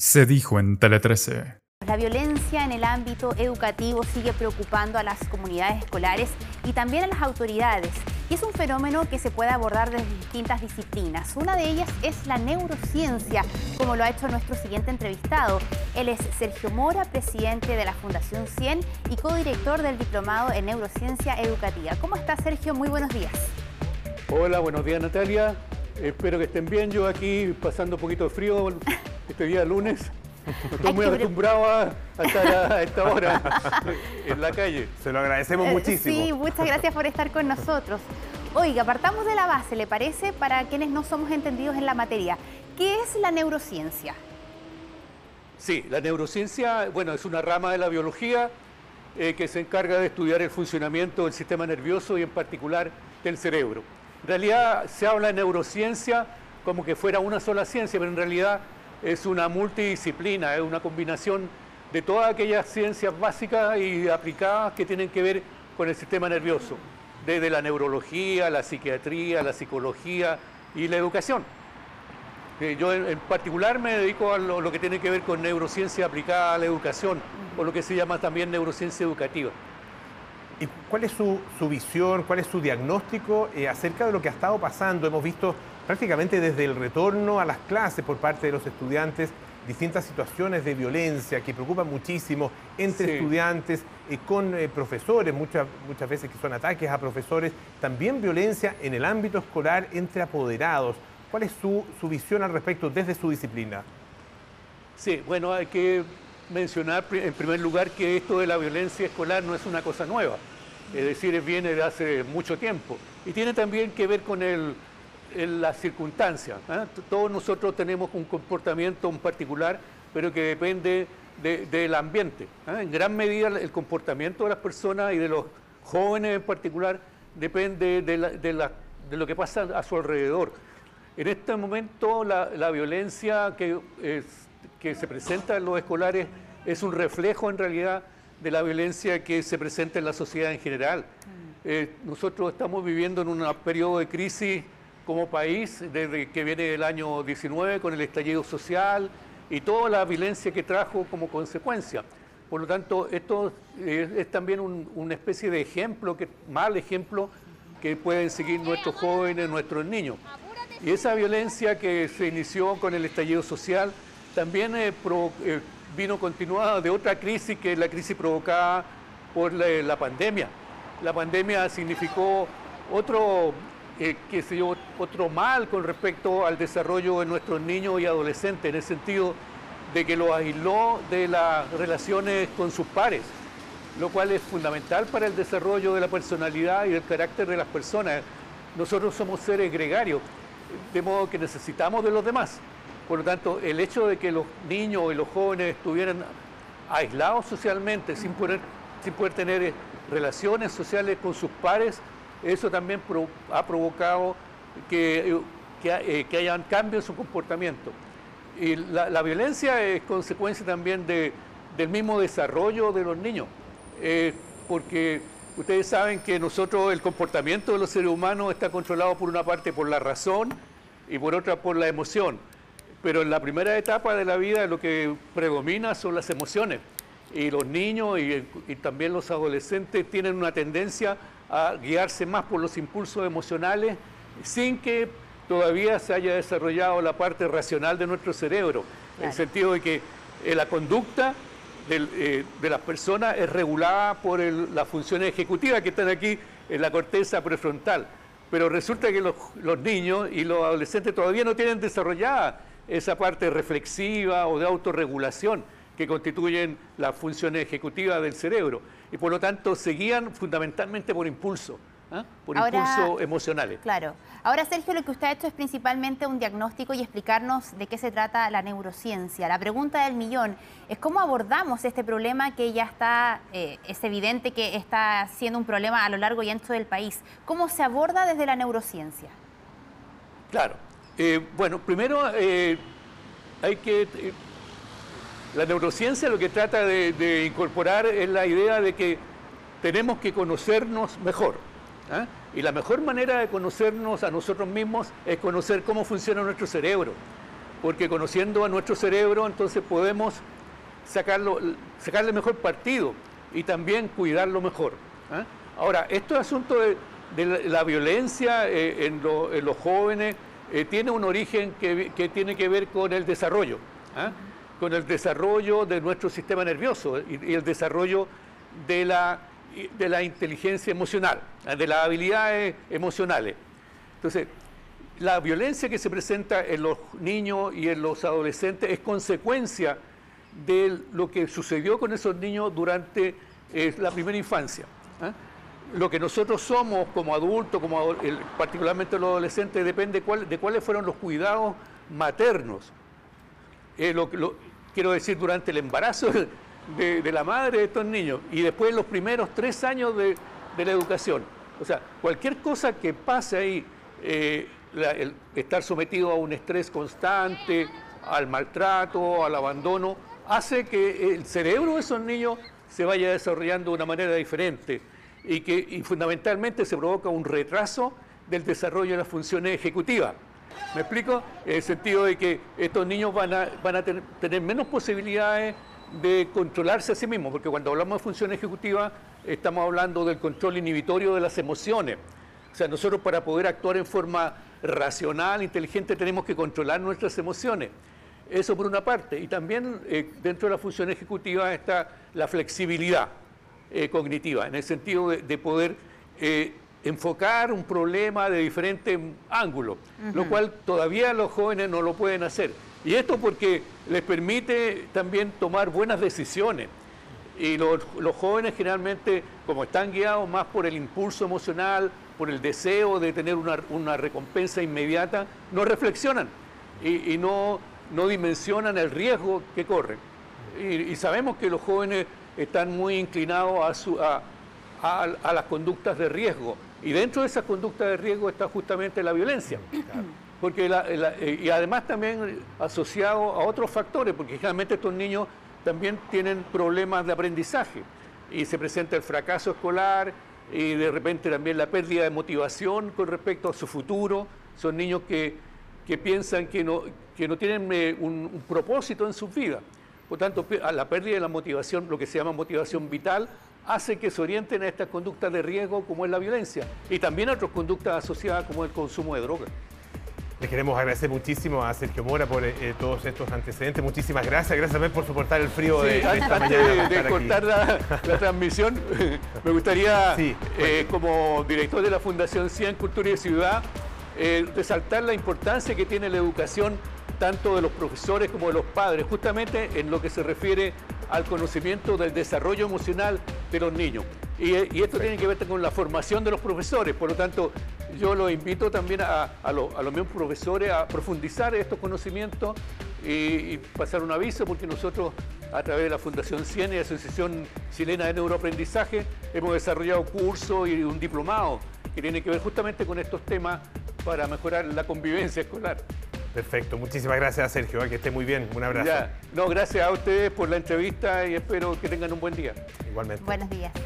se dijo en Tele 13. La violencia en el ámbito educativo sigue preocupando a las comunidades escolares y también a las autoridades. Y es un fenómeno que se puede abordar desde distintas disciplinas. Una de ellas es la neurociencia, como lo ha hecho nuestro siguiente entrevistado. Él es Sergio Mora, presidente de la Fundación 100 y codirector del Diplomado en Neurociencia Educativa. ¿Cómo está Sergio? Muy buenos días. Hola, buenos días Natalia. Espero que estén bien. Yo aquí pasando un poquito de frío este día lunes. estoy muy acostumbrado a, estar a esta hora en la calle. Se lo agradecemos Eh, muchísimo. Sí, muchas gracias por estar con nosotros. Oiga, partamos de la base, ¿le parece? Para quienes no somos entendidos en la materia. ¿Qué es la neurociencia? Sí, la neurociencia, bueno, es una rama de la biología eh, que se encarga de estudiar el funcionamiento del sistema nervioso y en particular del cerebro. En realidad se habla de neurociencia como que fuera una sola ciencia, pero en realidad es una multidisciplina, es una combinación de todas aquellas ciencias básicas y aplicadas que tienen que ver con el sistema nervioso, desde la neurología, la psiquiatría, la psicología y la educación. Eh, Yo en, particular me dedico a lo que tiene que ver con neurociencia aplicada a la educación, o lo que se llama también neurociencia educativa. ¿Y cuál es su, su visión, cuál es su diagnóstico eh, acerca de lo que ha estado pasando? Hemos visto prácticamente desde el retorno a las clases por parte de los estudiantes distintas situaciones de violencia que preocupan muchísimo entre Sí. estudiantes, eh, con eh, profesores, muchas, muchas veces que son ataques a profesores, también violencia en el ámbito escolar entre apoderados. ¿Cuál es su, su visión al respecto desde su disciplina? Sí, bueno, hay que mencionar en primer lugar que esto de la violencia escolar no es una cosa nueva, es decir, viene de hace mucho tiempo y tiene también que ver con el, el- las circunstancias. T- Todos nosotros tenemos un comportamiento en particular, pero que depende de- del ambiente. ¿ah? En gran medida el comportamiento de las personas y de los jóvenes en particular depende de, la- de la- de lo que pasa a su alrededor. En este momento la, la violencia que, es- que se presenta en los escolares es un reflejo en realidad de la violencia que se presenta en la sociedad en general. Eh, nosotros estamos viviendo en un periodo de crisis como país desde que viene el año 19 con el estallido social y toda la violencia que trajo como consecuencia. Por lo tanto, esto es también un- una especie de ejemplo, que, mal ejemplo, que pueden seguir nuestros jóvenes, nuestros niños. Y esa violencia que se inició con el estallido social también eh, eh, vino continuada de otra crisis que es la crisis provocada por la pandemia. La pandemia significó otro, eh, qué sé yo, otro mal con respecto al desarrollo de nuestros niños y adolescentes, en el sentido de que los aisló de las relaciones con sus pares, lo cual es fundamental para el desarrollo de la personalidad y del carácter de las personas. Nosotros somos seres gregarios, de modo que necesitamos de los demás. Por lo tanto, el hecho de que los niños y los jóvenes estuvieran aislados socialmente, sin poder, sin poder tener eh, relaciones sociales con sus pares, eso también ha provocado que, eh, que, eh, que hayan cambios en su comportamiento. Y la, la violencia es consecuencia también de- del mismo desarrollo de los niños, eh, porque ustedes saben que nosotros el comportamiento de los seres humanos está controlado por una parte por la razón y por otra por la emoción. Pero en la primera etapa de la vida lo que predomina son las emociones. Y los niños y también los adolescentes tienen una tendencia a guiarse más por los impulsos emocionales sin que todavía se haya desarrollado la parte racional de nuestro cerebro. En el sentido de que eh, la conducta del, eh, de las personas es regulada por el- las funciones ejecutivas que están aquí en la corteza prefrontal. Pero resulta que los, los niños y los adolescentes todavía no tienen desarrollada esa parte reflexiva o de autorregulación que constituyen las funciones ejecutivas del cerebro. Y por lo tanto se guían fundamentalmente por impulso, ¿ah? por Ahora- impulsos emocionales. Claro. Ahora, Sergio, lo que usted ha hecho es principalmente un diagnóstico y explicarnos de qué se trata la neurociencia. La pregunta del millón es cómo abordamos este problema que ya está, eh, es evidente que está siendo un problema a lo largo y ancho del país. ¿Cómo se aborda desde la neurociencia? Claro. Eh, bueno, primero eh, hay que... la neurociencia lo que trata de, incorporar es la idea de que tenemos que conocernos mejor. ¿ah? Y la mejor manera de conocernos a nosotros mismos es conocer cómo funciona nuestro cerebro. porque conociendo a nuestro cerebro, entonces podemos sacarle mejor partido y también cuidarlo mejor. ¿ah? Ahora, este asunto de, la, violencia eh, en, los jóvenes eh, tiene un origen que, tiene que ver con el desarrollo, ¿ah? Con el desarrollo de nuestro sistema nervioso y, el desarrollo de la, de la inteligencia emocional, ¿ah? de las habilidades emocionales. Entonces, la violencia que se presenta en los niños y en los adolescentes es consecuencia de lo que sucedió con esos niños durante eh, la primera infancia. ¿ah? Lo que nosotros somos como adultos, como particularmente los adolescentes, depende de cuáles fueron los cuidados maternos. Eh, quiero decir, durante el embarazo de, la madre de estos niños y después los primeros tres años de, la educación. O sea, cualquier cosa que pase ahí, eh, estar sometido a un estrés constante, al maltrato, al abandono, hace que el cerebro de esos niños se vaya desarrollando de una manera diferente y que fundamentalmente se provoca un retraso del desarrollo de las funciones ejecutivas. ¿Me explico? En el sentido de que estos niños van a, van a tener menos posibilidades de controlarse a sí mismos, porque cuando hablamos de función ejecutiva estamos hablando del control inhibitorio de las emociones. O sea, nosotros para poder actuar en forma racional, inteligente, tenemos que controlar nuestras emociones. Eso por una parte. Y también eh, dentro de la función ejecutiva está la flexibilidad eh, cognitiva, en el sentido de, poder eh, enfocar un problema de diferentes ángulos, lo cual todavía los jóvenes no lo pueden hacer. Y esto porque les permite también tomar buenas decisiones. Y los, jóvenes generalmente, como están guiados más por el impulso emocional, por el deseo de tener una, recompensa inmediata, no reflexionan y, no, no, dimensionan el riesgo que corren. Y, sabemos que los jóvenes están muy inclinados a, a, las conductas de riesgo. Y dentro de esas conductas de riesgo está justamente la violencia. Porque y además también asociado a otros factores, porque generalmente estos niños también tienen problemas de aprendizaje y se presenta el fracaso escolar y de repente también la pérdida de motivación con respecto a su futuro. Son niños que, que piensan que no, que no tienen eh, un, propósito en su vida. Por tanto, la pérdida de la motivación, lo que se llama motivación vital, hace que se orienten a estas conductas de riesgo como es la violencia y también a otras conductas asociadas como el consumo de drogas. Les queremos agradecer muchísimo a Sergio Mora por eh, todos estos antecedentes. Muchísimas gracias. Gracias también por soportar el frío de, esta mañana. De, cortar la, transmisión, me gustaría, eh, como director de la Fundación Cien Cultura y Ciudad, eh, resaltar la importancia que tiene la educación tanto de los profesores como de los padres, justamente en lo que se refiere al conocimiento del desarrollo emocional de los niños. Y, esto tiene que ver con la formación de los profesores, por lo tanto, yo los invito también a, los mismos profesores a profundizar estos conocimientos y, pasar un aviso, porque nosotros a través de la Fundación CIEN y Asociación Chilena de Neuroaprendizaje hemos desarrollado cursos y un diplomado que tiene que ver justamente con estos temas para mejorar la convivencia escolar. Perfecto, muchísimas gracias Sergio, que esté muy bien, un abrazo. No, gracias a ustedes por la entrevista y espero que tengan un buen día. Igualmente. Buenos días.